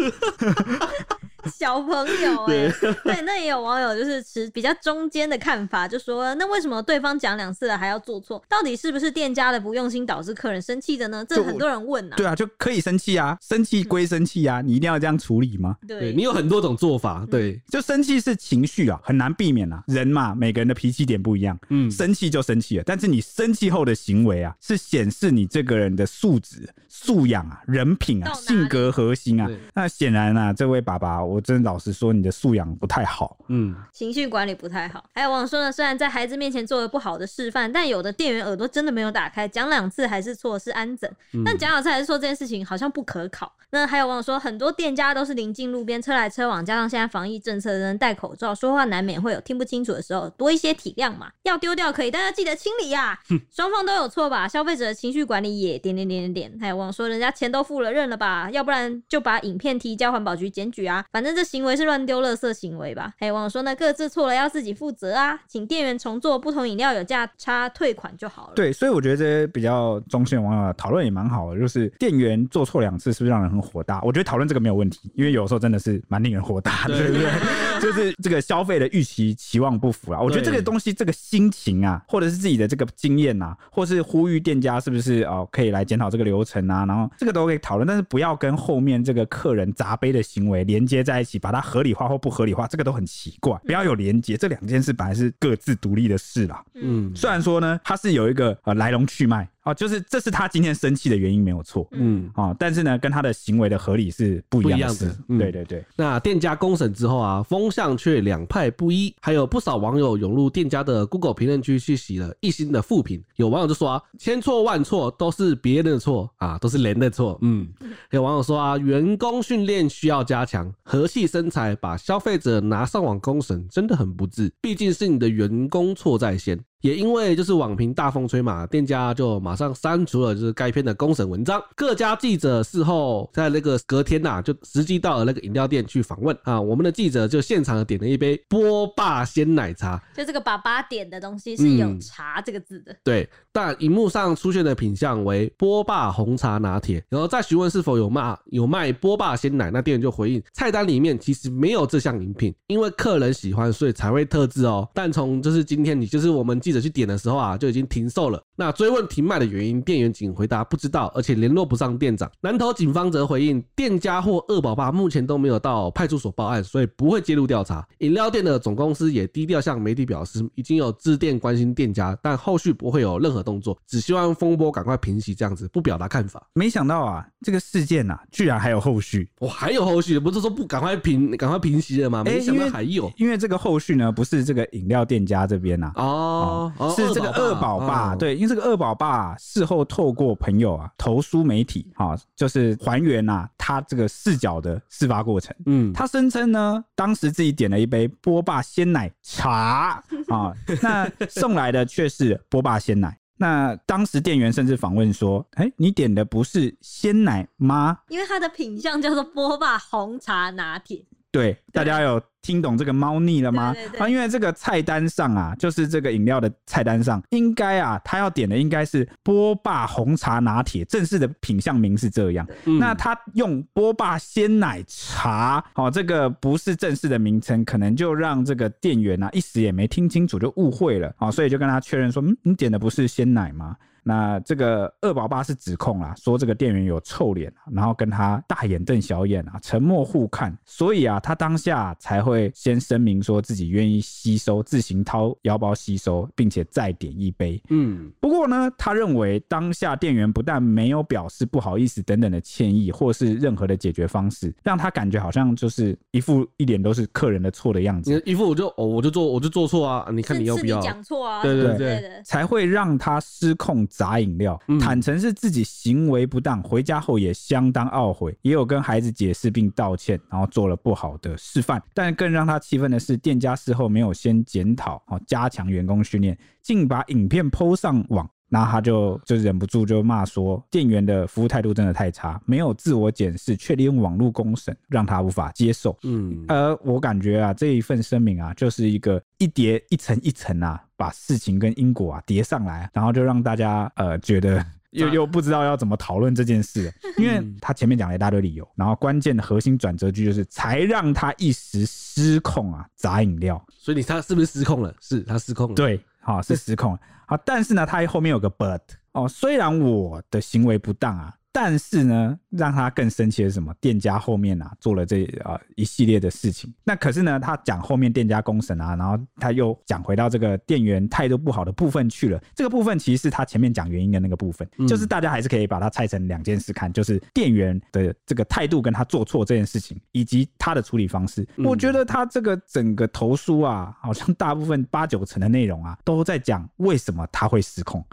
小朋友哎、对，那也有网友就是持比较中间的看法，就说那为什么对方讲两次了还要做错？到底是不是店家的不用心导致客人生气的呢？这很多人问啊、对啊，就可以生气啊，生气归生气啊，你一定要这样处理吗？对对你有很多种做法，对，就生气是情绪啊，很难避免啊。人嘛，每个人的脾气点不一样，嗯，生气就生气了。但是你生气后的行为啊，是显示你这个人的素质、素养啊、人品啊、性格核心啊。那显然啊，这位爸爸，我真的老实说，你的素养不太好。嗯，情绪管理不太好。还有网友说呢，虽然在孩子面前做了不好的示范，但有的店员耳朵真的没有打开，讲两次还是错，是安整。嗯但讲两次还是错这件事情好像不可考。那还有网友说，很多店家都是临近路边，车来车往，加上现在防疫政策，人人戴口罩，说话难免会有听不清楚的时候，多一些体谅嘛。要丢掉可以，但要记得清理呀、双方都有错吧？消费者的情绪管理也点点点点点。还有网友说，人家钱都付了，认了吧，要不然就把影片提交环保局检举啊。反正这行为是乱丢垃圾行为吧？还有网友说呢，各自错了要自己负责啊，请店员重做，不同饮料有价差退款就好了。对，所以我觉得这些比较中性的网友讨论也蛮好的，就是店员做错两次是不是让人很火大？我觉得讨论这个没有问题，因为有时候真的是蛮令人火大的，对不对？就是这个消费的预期期望不符啊。我觉得这个东西，这个心情啊，或者是自己的这个经验啊，或是呼吁店家是不是哦可以来检讨这个流程啊，然后这个都可以讨论，但是不要跟后面这个客人砸杯的行为连接在一起，把它合理化或不合理化，这个都很奇怪，不要有连接，这两件事本来是各自独立的事啦。嗯虽然说呢，它是有一个呃来龙去脉啊，就是这是他今天生气的原因没有错，嗯，啊，但是呢，跟他的行为的合理是不一样的对对对，那店家公审之后啊，风向却两派不一，还有不少网友涌入店家的 Google 评论区去洗了一星的负评。有网友就说啊，千错万错都是别人的错啊，都是人的错。嗯，有网友说啊，员工训练需要加强，和气生财，把消费者拿上网公审真的很不智，毕竟是你的员工错在先。也因为就是网评大风吹嘛，店家就马上删除了就是该篇的公审文章。各家记者事后在那个隔天呐、啊，就实际到了那个饮料店去访问啊，我们的记者就现场点了一杯波霸鲜奶茶，就这个爸爸点的东西是有“茶”这个字的，嗯、对，但荧幕上出现的品相为波霸红茶拿铁，然后再询问是否有卖有卖波霸鲜奶，那店员就回应菜单里面其实没有这项饮品，因为客人喜欢，所以才会特制哦。但从就是今天你就是我们记者去点的时候啊，就已经停售了。那追问停卖的原因，店员仅回答不知道，而且联络不上店长。南投警方则回应，店家或二宝爸目前都没有到派出所报案，所以不会介入调查。饮料店的总公司也低调向媒体表示，已经有致电关心店家，但后续不会有任何动作，只希望风波赶快平息，这样子不表达看法。没想到啊，这个事件啊，居然还有后续，我、哦、还有后续，不是说不赶快平赶快平息了吗？没想到还有，欸、因，为因为这个后续呢，不是这个饮料店家这边呐、啊，哦，哦，是这个二宝爸，对，因为这个二宝爸。事后透过朋友啊投书媒体啊，就是还原呐、啊、他这个视角的事发过程。嗯，他声称呢，当时自己点了一杯波霸鲜奶茶啊，那送来的却是波霸鲜奶。那当时店员甚至访问说：“哎、欸，你点的不是鲜奶吗？”因为它的品相叫做波霸红茶拿铁。对，大家有听懂这个猫腻了吗？对对对啊，因为这个菜单上啊，就是这个饮料的菜单上，应该啊，他要点的应该是波霸红茶拿铁，正式的品相名是这样。嗯、那他用波霸鲜奶茶，哦，这个不是正式的名称，可能就让这个店员啊一时也没听清楚，就误会了啊、哦，所以就跟他确认说，嗯，你点的不是鲜奶吗？那这个二宝爸是指控啦，说这个店员有臭脸，然后跟他大眼瞪小眼啊，沉默互看，所以啊，他当下才会先声明说自己愿意吸收，自行掏腰包吸收，并且再点一杯。嗯，不过呢，他认为当下店员不但没有表示不好意思等等的歉意，或是任何的解决方式，让他感觉好像就是一副一脸都是客人的错的样子。一副我就哦，我就做我就做错啊，你看你要不要？讲错啊，对对对，才会让他失控。砸饮料，坦诚是自己行为不当，回家后也相当懊悔，也有跟孩子解释并道歉，然后做了不好的示范。但更让他气愤的是，店家事后没有先检讨，哦，加强员工训练，竟把影片 po 上网。然后他就就忍不住就骂说，店员的服务态度真的太差，没有自我检视，却利用网络公审，让他无法接受。嗯，而我感觉啊，这一份声明啊，就是一个一叠一层一层啊，把事情跟因果啊叠上来，然后就让大家呃觉得 又又不知道要怎么讨论这件事，因为他前面讲了一大堆理由，然后关键的核心转折句就是才让他一时失控啊，砸饮料。所以你他是不是失控了？是他失控了。对。好，是失控了。好，但是呢，他后面有个 but 哦，虽然我的行为不当啊。但是呢，让他更生气的是什么？店家后面啊做了这啊一系列的事情。那可是呢，他讲后面店家公审啊，然后他又讲回到这个店员态度不好的部分去了。这个部分其实是他前面讲原因的那个部分，嗯、就是大家还是可以把它拆成两件事看，就是店员的这个态度跟他做错这件事情，以及他的处理方式。嗯、我觉得他这个整个投书啊，好像大部分八九成的内容啊，都在讲为什么他会失控。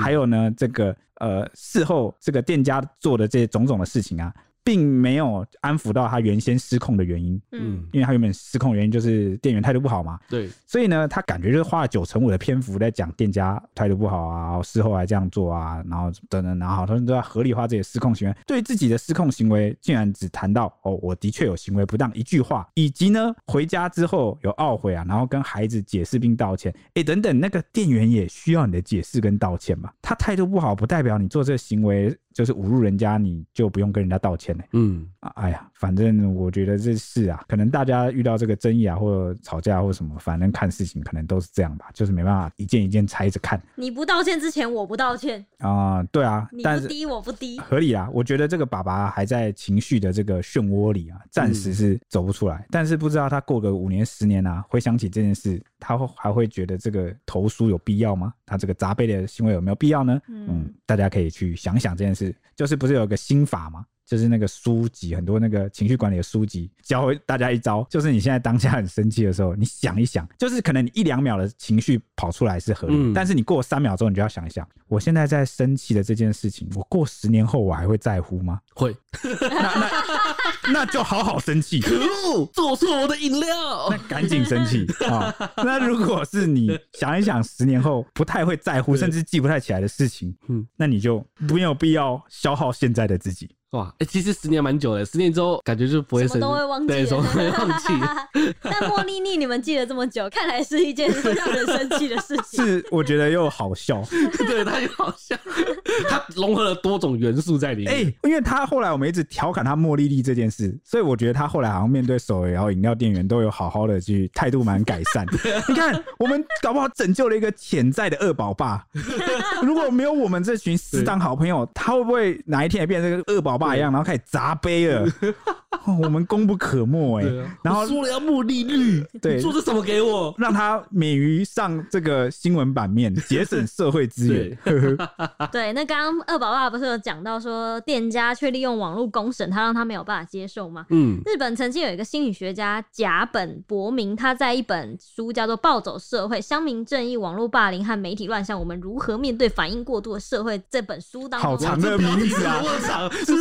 还有呢，这个呃，事后这个店家做的这些种种的事情啊。并没有安抚到他原先失控的原因，嗯，因为他原本失控原因就是店员态度不好嘛，对，所以呢，他感觉就是花了九成五的篇幅在讲店家态度不好啊，事后还这样做啊，然后等等，然后好他们都在合理化自己的失控行为，对自己的失控行为竟然只谈到哦，我的确有行为不当一句话，以及呢，回家之后有懊悔啊，然后跟孩子解释并道歉，哎，等等，那个店员也需要你的解释跟道歉嘛，他态度不好不代表你做这个行为。就是侮辱人家，你就不用跟人家道歉呢。嗯，哎呀，反正我觉得这事啊，可能大家遇到这个争议啊，或者吵架或什么，反正看事情可能都是这样吧，就是没办法一件一件拆着看。你不道歉之前，我不道歉啊、呃，对啊，你不低我不低，合理啊。我觉得这个爸爸还在情绪的这个漩涡里啊，暂时是走不出来。嗯、但是不知道他过个五年十年啊，回想起这件事，他会还会觉得这个投诉有必要吗？他这个砸杯的行为有没有必要呢？嗯，嗯，大家可以去想想这件事。就是不是有个新法吗？就是那个书籍，很多那个情绪管理的书籍，教大家一招，就是你现在当下很生气的时候，你想一想，就是可能你一两秒的情绪跑出来是合理，嗯、但是你过三秒钟，你就要想一想，我现在在生气的这件事情，我过十年后我还会在乎吗？会，那那那就好好生气，可恶，做错我的饮料，那赶紧生气 啊！那如果是你想一想，十年后不太会在乎，甚至记不太起来的事情，嗯，那你就没有必要消耗现在的自己。哇，哎、欸，其实十年蛮久的，十年之后感觉就不会什么都会忘记，对，什么都会忘记。但茉莉莉你们记了这么久，看来是一件让人生气的事情。是，我觉得又好笑，对，他又好笑，他融合了多种元素在里面。哎、欸，因为他后来我们一直调侃他茉莉莉这件事，所以我觉得他后来好像面对手摇饮料店员都有好好的去态度蛮改善。你看，我们搞不好拯救了一个潜在的二宝爸。如果没有我们这群死党好朋友，他会不会哪一天也变成这个恶宝？爸一样，然后开始砸杯了，我们功不可没哎、欸。啊、然后说了要茉莉绿，对，做这什么给我，让他免于上这个新闻版面，节省社会资源。对，那刚刚二宝爸不是有讲到说，店家却利用网络公审他，让他没有办法接受吗？嗯，日本曾经有一个心理学家甲本博明，他在一本书叫做《暴走社会：乡民正义、网络霸凌和媒体乱象，我们如何面对反应过度的社会》这本书当中，好长的名字啊，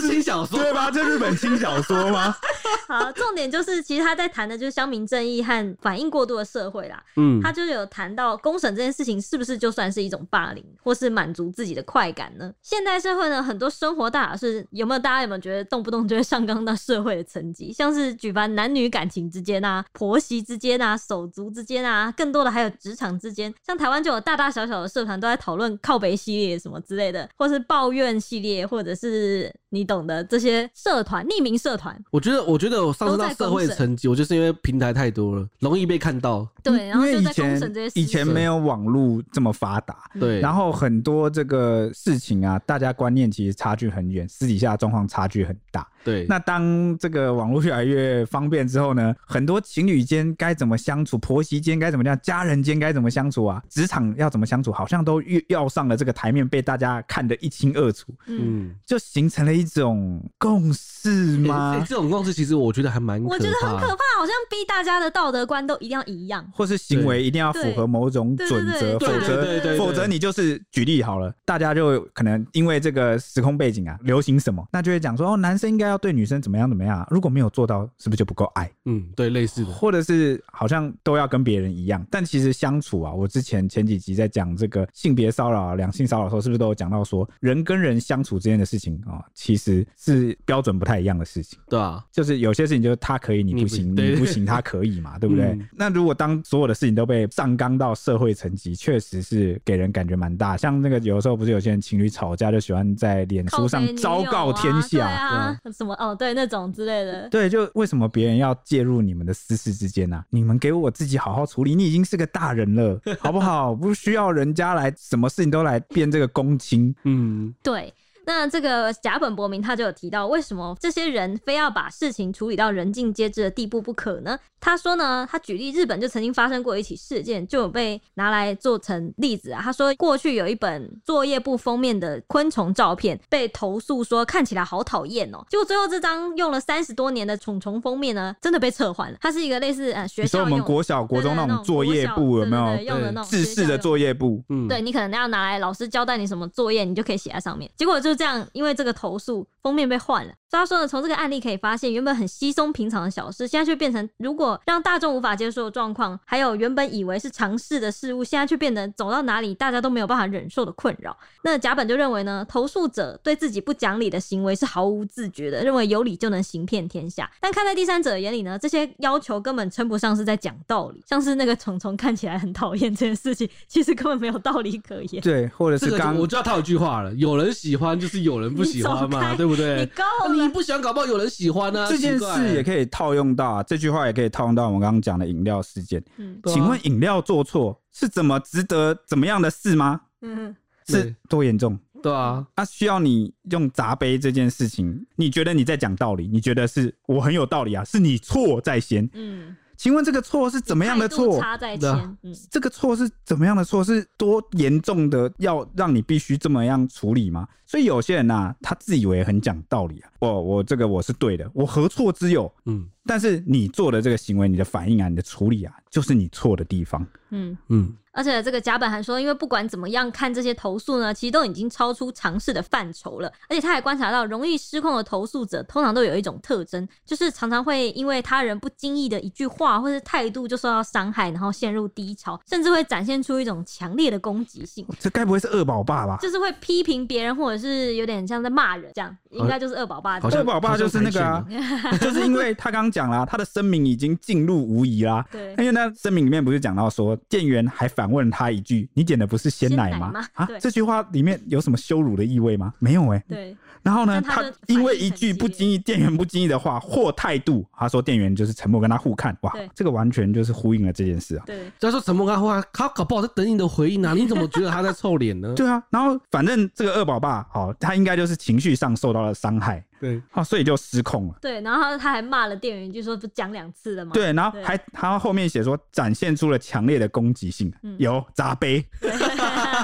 轻小说对吧？这日本轻小说吗？好，重点就是其实他在谈的就是乡民正义和反应过度的社会啦。嗯，他就有谈到公审这件事情是不是就算是一种霸凌，或是满足自己的快感呢？现代社会呢，很多生活大小事有没有？大家有没有觉得动不动就会上纲到社会的层级？像是举凡男女感情之间啊、婆媳之间啊、手足之间啊，更多的还有职场之间。像台湾就有大大小小的社团都在讨论靠北系列什么之类的，或是抱怨系列，或者是你懂。的这些社团，匿名社团，我觉得，我觉得我上升到社会层级，我就是因为平台太多了，容易被看到。对，然后就在公审这些事情。以前没有网络这么发达，对，然后很多这个事情啊，大家观念其实差距很远，私底下状况差距很大。对，那当这个网络越来越方便之后呢，很多情侣间该怎么相处，婆媳间该怎么样，家人间该怎么相处啊，职场要怎么相处，好像都越要上了这个台面，被大家看得一清二楚。嗯，就形成了一种共识吗？欸欸、这种共识其实我觉得还蛮，我觉得很可怕，好像逼大家的道德观都一定要一样，或是行为一定要符合某种准则，否则否则你就是举例好了，大家就可能因为这个时空背景啊，流行什么，那就会讲说哦，男生应该要。对女生怎么样怎么样？如果没有做到，是不是就不够爱？嗯，对，类似的，或者是好像都要跟别人一样。但其实相处啊，我之前前几集在讲这个性别骚扰、两性骚扰的时候，是不是都有讲到说，人跟人相处之间的事情啊，其实是标准不太一样的事情。对啊，就是有些事情就是他可以，你不行；你不行，他可以嘛，对不对？嗯、那如果当所有的事情都被上纲到社会层级，确实是给人感觉蛮大。像那个有时候不是有些人情侣吵架，就喜欢在脸书上昭告天下，啊，什么？哦，对，那种之类的，对，就为什么别人要介入你们的私事之间呢、啊？你们给我自己好好处理，你已经是个大人了，好不好？不需要人家来，什么事情都来变这个公亲。嗯，对。那这个甲本博明他就有提到，为什么这些人非要把事情处理到人尽皆知的地步不可呢？他说呢，他举例日本就曾经发生过一起事件，就有被拿来做成例子啊。他说过去有一本作业簿封面的昆虫照片被投诉说看起来好讨厌哦，结果最后这张用了三十多年的虫虫封面呢，真的被撤换了。它是一个类似呃学校用我们国小国中那种作业簿有没有？用的那种自式的作业簿，嗯，对你可能要拿来老师交代你什么作业，你就可以写在上面。结果就这样，因为这个投诉，封面被换了。所以他说呢，从这个案例可以发现，原本很稀松平常的小事，现在却变成如果让大众无法接受的状况，还有原本以为是常识的事物，现在却变得走到哪里大家都没有办法忍受的困扰。那甲本就认为呢，投诉者对自己不讲理的行为是毫无自觉的，认为有理就能行遍天下。但看在第三者的眼里呢，这些要求根本称不上是在讲道理，像是那个虫虫看起来很讨厌这件事情，其实根本没有道理可言。对，或者是刚我知道他有句话了，有人喜欢就是有人不喜欢嘛，对不对？你够了。你不喜欢，搞不好有人喜欢呢、啊。这件事也可以套用到、啊、这句话，也可以套用到我们刚刚讲的饮料事件。嗯，请问饮料做错是怎么值得怎么样的事吗？嗯，是多严重？对啊，他、啊、需要你用砸杯这件事情，你觉得你在讲道理？你觉得是我很有道理啊？是你错在先。嗯。请问这个错是怎么样的错？差在前，嗯，这个错是怎么样的错？是多严重的要让你必须这么样处理吗？所以有些人呐、啊，他自以为很讲道理啊，我我这个我是对的，我何错之有？嗯但是你做的这个行为，你的反应啊，你的处理啊，就是你错的地方。嗯，嗯，而且这个甲本还说，因为不管怎么样看这些投诉呢，其实都已经超出常识的范畴了。而且他还观察到，容易失控的投诉者通常都有一种特征，就是常常会因为他人不经意的一句话或是态度就受到伤害，然后陷入低潮，甚至会展现出一种强烈的攻击性，这该不会是恶宝爸吧？就是会批评别人，或者是有点像在骂人这样，应该就是二宝爸。好像二宝爸就是那个啊，就是因为他刚刚讲了，他的声明已经进入无疑啦。对因为那声明里面不是讲到说，店员还反问他一句：“你点的不是鲜奶吗？”奶吗啊，这句话里面有什么羞辱的意味吗？没有哎、对，然后呢，他因为一句不经意，店员不经意的话或态度，他说店员就是沉默跟他互看，哇对，这个完全就是呼应了这件事啊。对，他说沉默跟他互看，他搞不好在等你的回应啊！你怎么觉得他在臭脸呢？对啊，然后反正这个二宝爸，好、他应该就是情绪上受到了伤害，对，啊、所以就失控了。对，然后他他还骂了店员一句，说不讲两次了吗？对，然后还他后面写说展现出了强烈的攻击性，嗯有砸杯，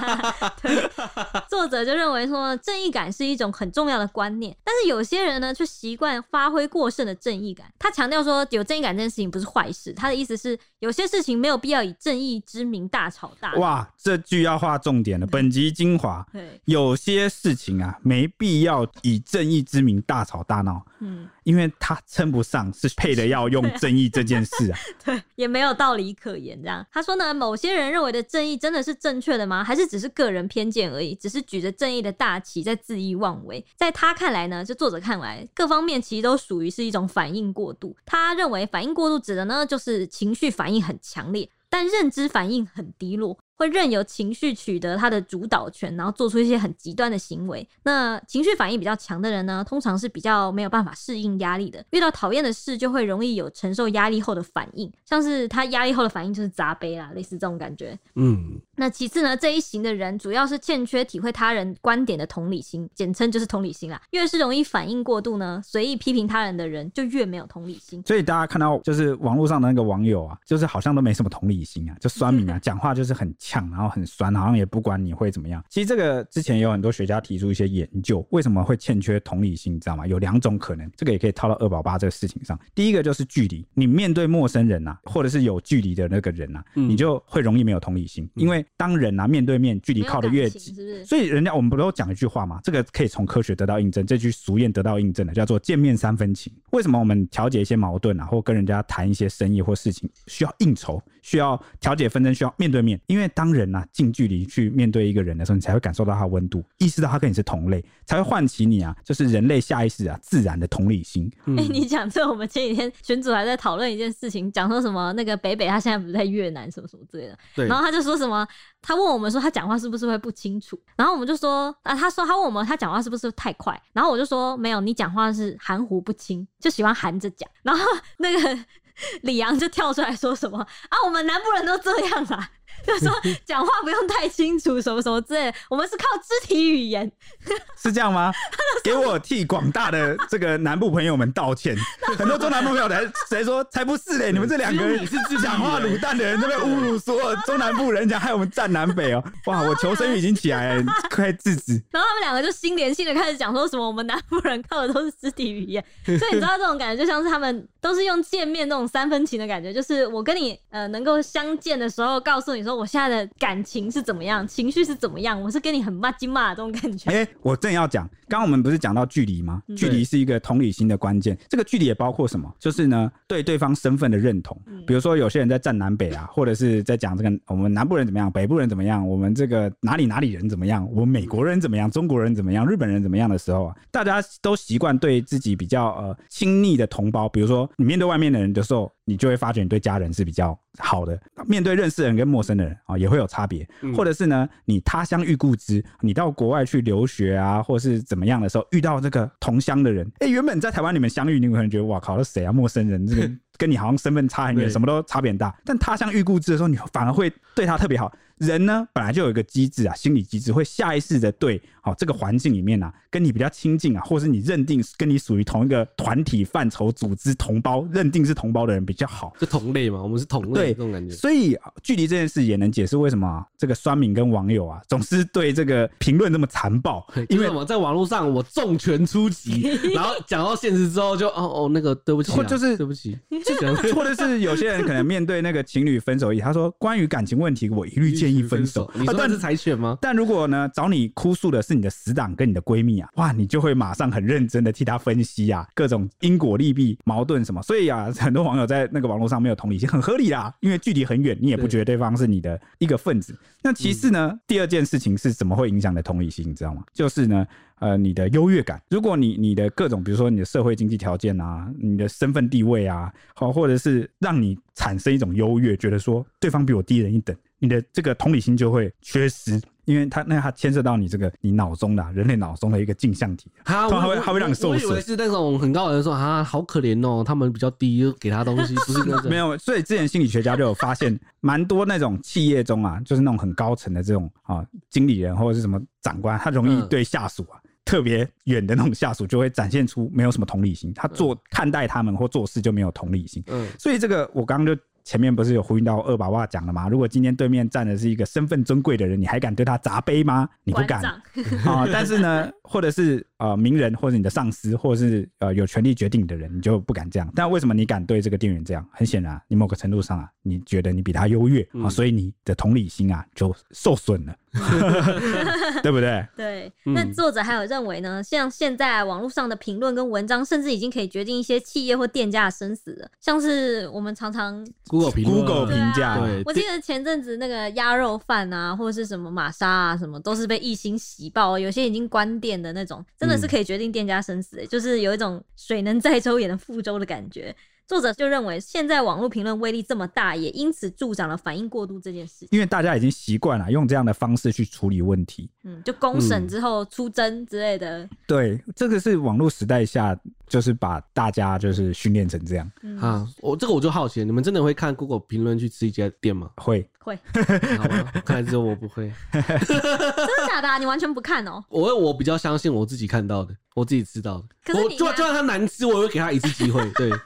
对，作者就认为说正义感是一种很重要的观念，但是有些人呢却习惯发挥过剩的正义感。他强调说有正义感这件事情不是坏事，他的意思是有些事情没有必要以正义之名大吵大闹。哇，这句要画重点了。本集精华，对，有些事情啊，没必要以正义之名大吵大闹，嗯，因为他称不上是配的要用正义这件事啊。对，也没有道理可言。这样，他说呢，某些人认为的正义真的是正确的吗？还是只是个人偏见而已？只是举着正义的大旗在恣意妄为？在他看来呢，就作者看来，各方面其实都属于是一种反应过度。他认为反应过度指的呢，就是情绪反应很强烈，但认知反应很低落。会任由情绪取得他的主导权，然后做出一些很极端的行为。那情绪反应比较强的人呢，通常是比较没有办法适应压力的。遇到讨厌的事，就会容易有承受压力后的反应，像是他压力后的反应就是砸杯啦，类似这种感觉。嗯，那其次呢，这一型的人主要是欠缺体会他人观点的同理心，简称就是同理心啦。越是容易反应过度呢，随意批评他人的人，就越没有同理心。所以大家看到就是网络上的那个网友啊，就是好像都没什么同理心啊，就酸民啊，讲话就是很呛，然后很酸，好像也不管你会怎么样。其实这个之前有很多学家提出一些研究，为什么会欠缺同理心，你知道吗？有两种可能，这个也可以套到二宝八这个事情上。第一个就是距离，你面对陌生人啊，或者是有距离的那个人啊，嗯你就会容易没有同理心，因为当人啊面对面，距离靠得越近？所以人家我们不都讲一句话嘛？这个可以从科学得到印证，这句俗谚得到印证的，叫做见面三分情。为什么我们调解一些矛盾啊，或跟人家谈一些生意或事情，需要应酬，需要调解纷争，需要面对面？因为当人啊近距离去面对一个人的时候，你才会感受到他温度，意识到他跟你是同类，才会唤起你啊，就是人类下意识啊自然的同理心。哎、欸，你讲这，我们前几天群主还在讨论一件事情，讲说什么那个北北他现在不是在越南什么什么之类的，对，然后他就说什么，他问我们说他讲话是不是会不清楚，然后我们就说啊，他说他问我们他讲话是不是太快，然后我就说没有，你讲话是含糊不清，就喜欢含着讲，然后那个李阳就跳出来说什么啊，我们南部人都这样啊。就说 讲话不用太清楚，什么什么之类的，我们是靠肢体语言，是这样吗？给我替广大的这个南部朋友们道歉。很多中南部朋友来谁说才不是嘞？你们这两个人是讲话卤蛋的人，这边侮辱所有中南部人，讲害我们战南北哦、喔！哇，我求生欲已经起来了，快制止。然后他们两个就心连心的开始讲说什么我们南部人靠的都是肢体语言，所以你知道这种感觉就像是他们都是用见面那种三分情的感觉，就是我跟你呃能够相见的时候，告诉你说。我现在的感情是怎么样，情绪是怎么样？我是跟你很骂鸡骂的这种感觉。哎、欸，我正要讲，刚刚我们不是讲到距离吗？嗯、距离是一个同理心的关键。这个距离也包括什么？就是呢，对对方身份的认同。嗯、比如说，有些人在站南北啊，或者是在讲这个我们南部人怎么样，北部人怎么样，我们这个哪里哪里人怎么样，我们美国人怎么样，中国人怎么样，日本人怎么样的时候啊，大家都习惯对自己比较呃亲密的同胞，比如说你面对外面的人的时候，你就会发觉你对家人是比较好的。面对认识的人跟陌生的人啊、哦，也会有差别。或者是呢，你他乡遇故知，你到国外去留学啊，或是怎么样的时候，遇到这个同乡的人，哎、欸，原本在台湾你们相遇，你可能觉得哇靠，这谁啊，陌生人，这个 跟你好像身份差很远，什么都差别很大。但他乡遇故知的时候，你反而会对他特别好。人呢本来就有一个机制啊，心理机制会下意识的对好、哦、这个环境里面啊，跟你比较亲近啊，或是你认定跟你属于同一个团体范畴、组织同胞，认定是同胞的人比较好，是同类嘛，我们是同类对这种感觉。所以距离这件事也能解释为什么、啊、这个酸民跟网友啊总是对这个评论那么残暴，因为我在网络上我重拳出击，然后讲到现实之后就哦哦那个对不起，或就是对不起，或者是有些人可能面对那个情侣分手意，他说关于感情问题我一律建议分手。你算是柴犬吗？但如果呢找你哭诉的是你的死党跟你的闺蜜啊，哇，你就会马上很认真的替他分析啊，各种因果利弊、矛盾什么。所以啊，很多网友在那个网络上没有同理心，很合理啦，因为距离很远，你也不觉得对方是你的一个分子。那其次呢，第二件事情是怎么会影响的同理心，你知道吗？就是呢。呃，你的优越感，如果你你的各种，比如说你的社会经济条件啊，你的身份地位啊，好，或者是让你产生一种优越，觉得说对方比我低人一等，你的这个同理心就会缺失，因为它那它牵涉到你这个你脑中的、啊、人类脑中的一个镜像体，他会他会让你受损。我以为是那种很高的人说啊，好可怜哦，他们比较低，给他东西不是那种 没有，所以之前心理学家就有发现，蛮多那种企业中啊，就是那种很高层的这种啊经理人或者是什么长官，他容易对下属啊。嗯特别远的那种下属就会展现出没有什么同理心，他做看待他们或做事就没有同理心。嗯，所以这个我刚刚就前面不是有呼应到二宝爸讲了吗？如果今天对面站的是一个身份尊贵的人，你还敢对他砸杯吗？你不敢啊、呃。但是呢，或者是呃名人，或者你的上司，或者是呃有权利决定的人，你就不敢这样。但为什么你敢对这个店员这样？很显然，你某个程度上啊，你觉得你比他优越啊、所以你的同理心啊就受损了。对不对？对，那作者还有认为呢，像现在网络上的评论跟文章，甚至已经可以决定一些企业或店家的生死了。像是我们常常 Google 评 Google 评价，对，我记得前阵子那个鸭肉饭啊，或者是什么玛莎啊，什么都是被一星洗爆，有些已经关店的那种，真的是可以决定店家生死，欸，就是有一种水能载舟也能覆舟的感觉。作者就认为，现在网络评论威力这么大，也因此助长了反应过度这件事。因为大家已经习惯了用这样的方式去处理问题，嗯，就公审之后出征之类的。嗯、对，这个是网络时代下，就是把大家就是训练成这样。嗯、啊，我这个我就好奇，你们真的会看 Google 评论去吃一家店吗？会。会，好吧，看来只有我不会。真的假的、啊？你完全不看哦、喔？我我比较相信我自己看到的，我自己知道的。可是你就就算他难吃，我也会给他一次机会。对，哇，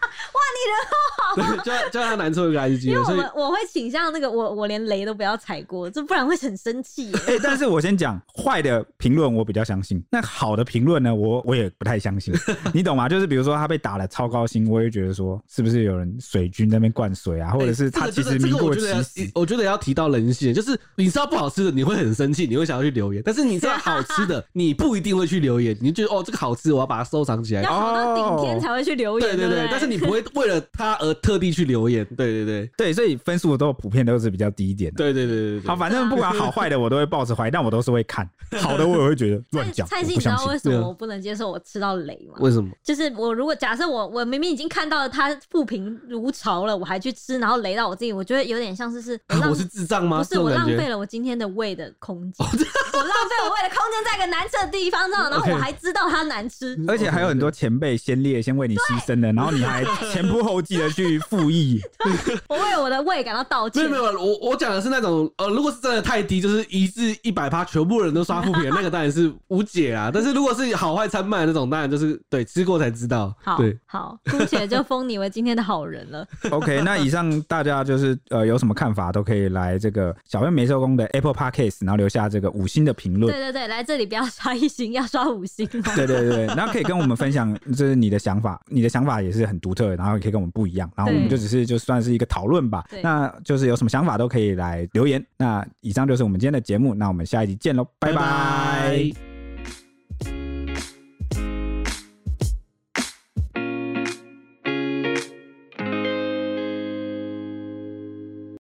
你人好好。对，就就算他难吃，我会给他一次机会。因为我们我会倾向那个，我我连雷都不要踩过，这不然会很生气。哎、欸，但是我先讲坏的评论，我比较相信。那好的评论呢，我我也不太相信。你懂吗？就是比如说他被打了超高薪，我也觉得说是不是有人水军在那边灌水啊，或者是他其实名过其实、我觉得要提到人性。就是你知道不好吃的，你会很生气，你会想要去留言。但是你知道好吃的，你不一定会去留言。你就觉得哦，这个好吃，我要把它收藏起来。要好到顶天才会去留言。对对对，对，但是你不会 为了他而特地去留言。对对对对，所以分数都普遍都是比较低一点的。对对对对，对，好，反正不管好坏的，我都会抱着怀疑，但我都是会看 好的，我也会觉得乱讲。蔡信，你知道为什么我不能接受我吃到雷吗？为什么？就是我如果假设我我明明已经看到了他负评如潮了，我还去吃，然后雷到我自己，我觉得有点像是是 我，我是智障吗？不是，我浪费了我。今天的胃的空间，我浪费我胃的空间在一个难吃的地方上，然后我还知道它难吃，而且还有很多前辈先烈先为你牺牲的，然后你还前仆后继的去复议，我为我的胃感到道歉。没有没有，我我讲的是那种呃，如果是真的太低，就是一至一百趴，全部人都刷负评，那个当然是无解啊。但是如果是好坏参半的那种，当然就是对吃过才知道。好，对，好，姑且就封你为今天的好人了。OK，那以上大家就是呃有什么看法，都可以来这个小编没收工的 Apple Podcast。然后留下这个五星的评论。对对对，来这里不要刷一星，要刷五星。对对对，然后可以跟我们分享，就是你的想法，你的想法也是很独特，然后也可以跟我们不一样。然后我们就只是就算是一个讨论吧。那就是有什么想法都可以来留言。那以上就是我们今天的节目，那我们下一集见喽，拜拜。拜拜。